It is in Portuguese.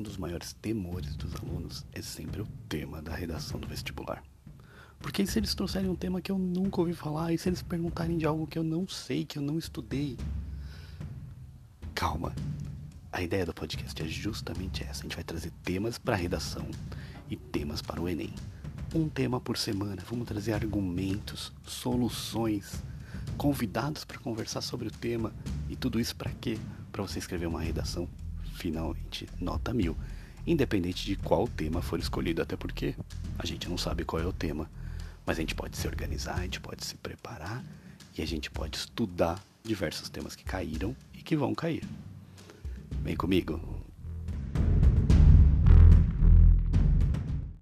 um dos maiores temores dos alunos é sempre o tema da redação do vestibular. Porque se eles trouxerem um tema que eu nunca ouvi falar, e se eles perguntarem de algo que eu não sei, que eu não estudei? Calma. A ideia do podcast é justamente essa. A gente vai trazer temas para redação e temas para o Enem. Um tema por semana. Vamos trazer argumentos, soluções, convidados para conversar sobre o tema. E tudo isso para quê? Para você escrever uma redação finalmente nota mil. Independente de qual tema for escolhido, até porque a gente não sabe qual é o tema. Mas a gente pode se organizar, a gente pode se preparar e a gente pode estudar diversos temas que caíram e que vão cair. Vem comigo.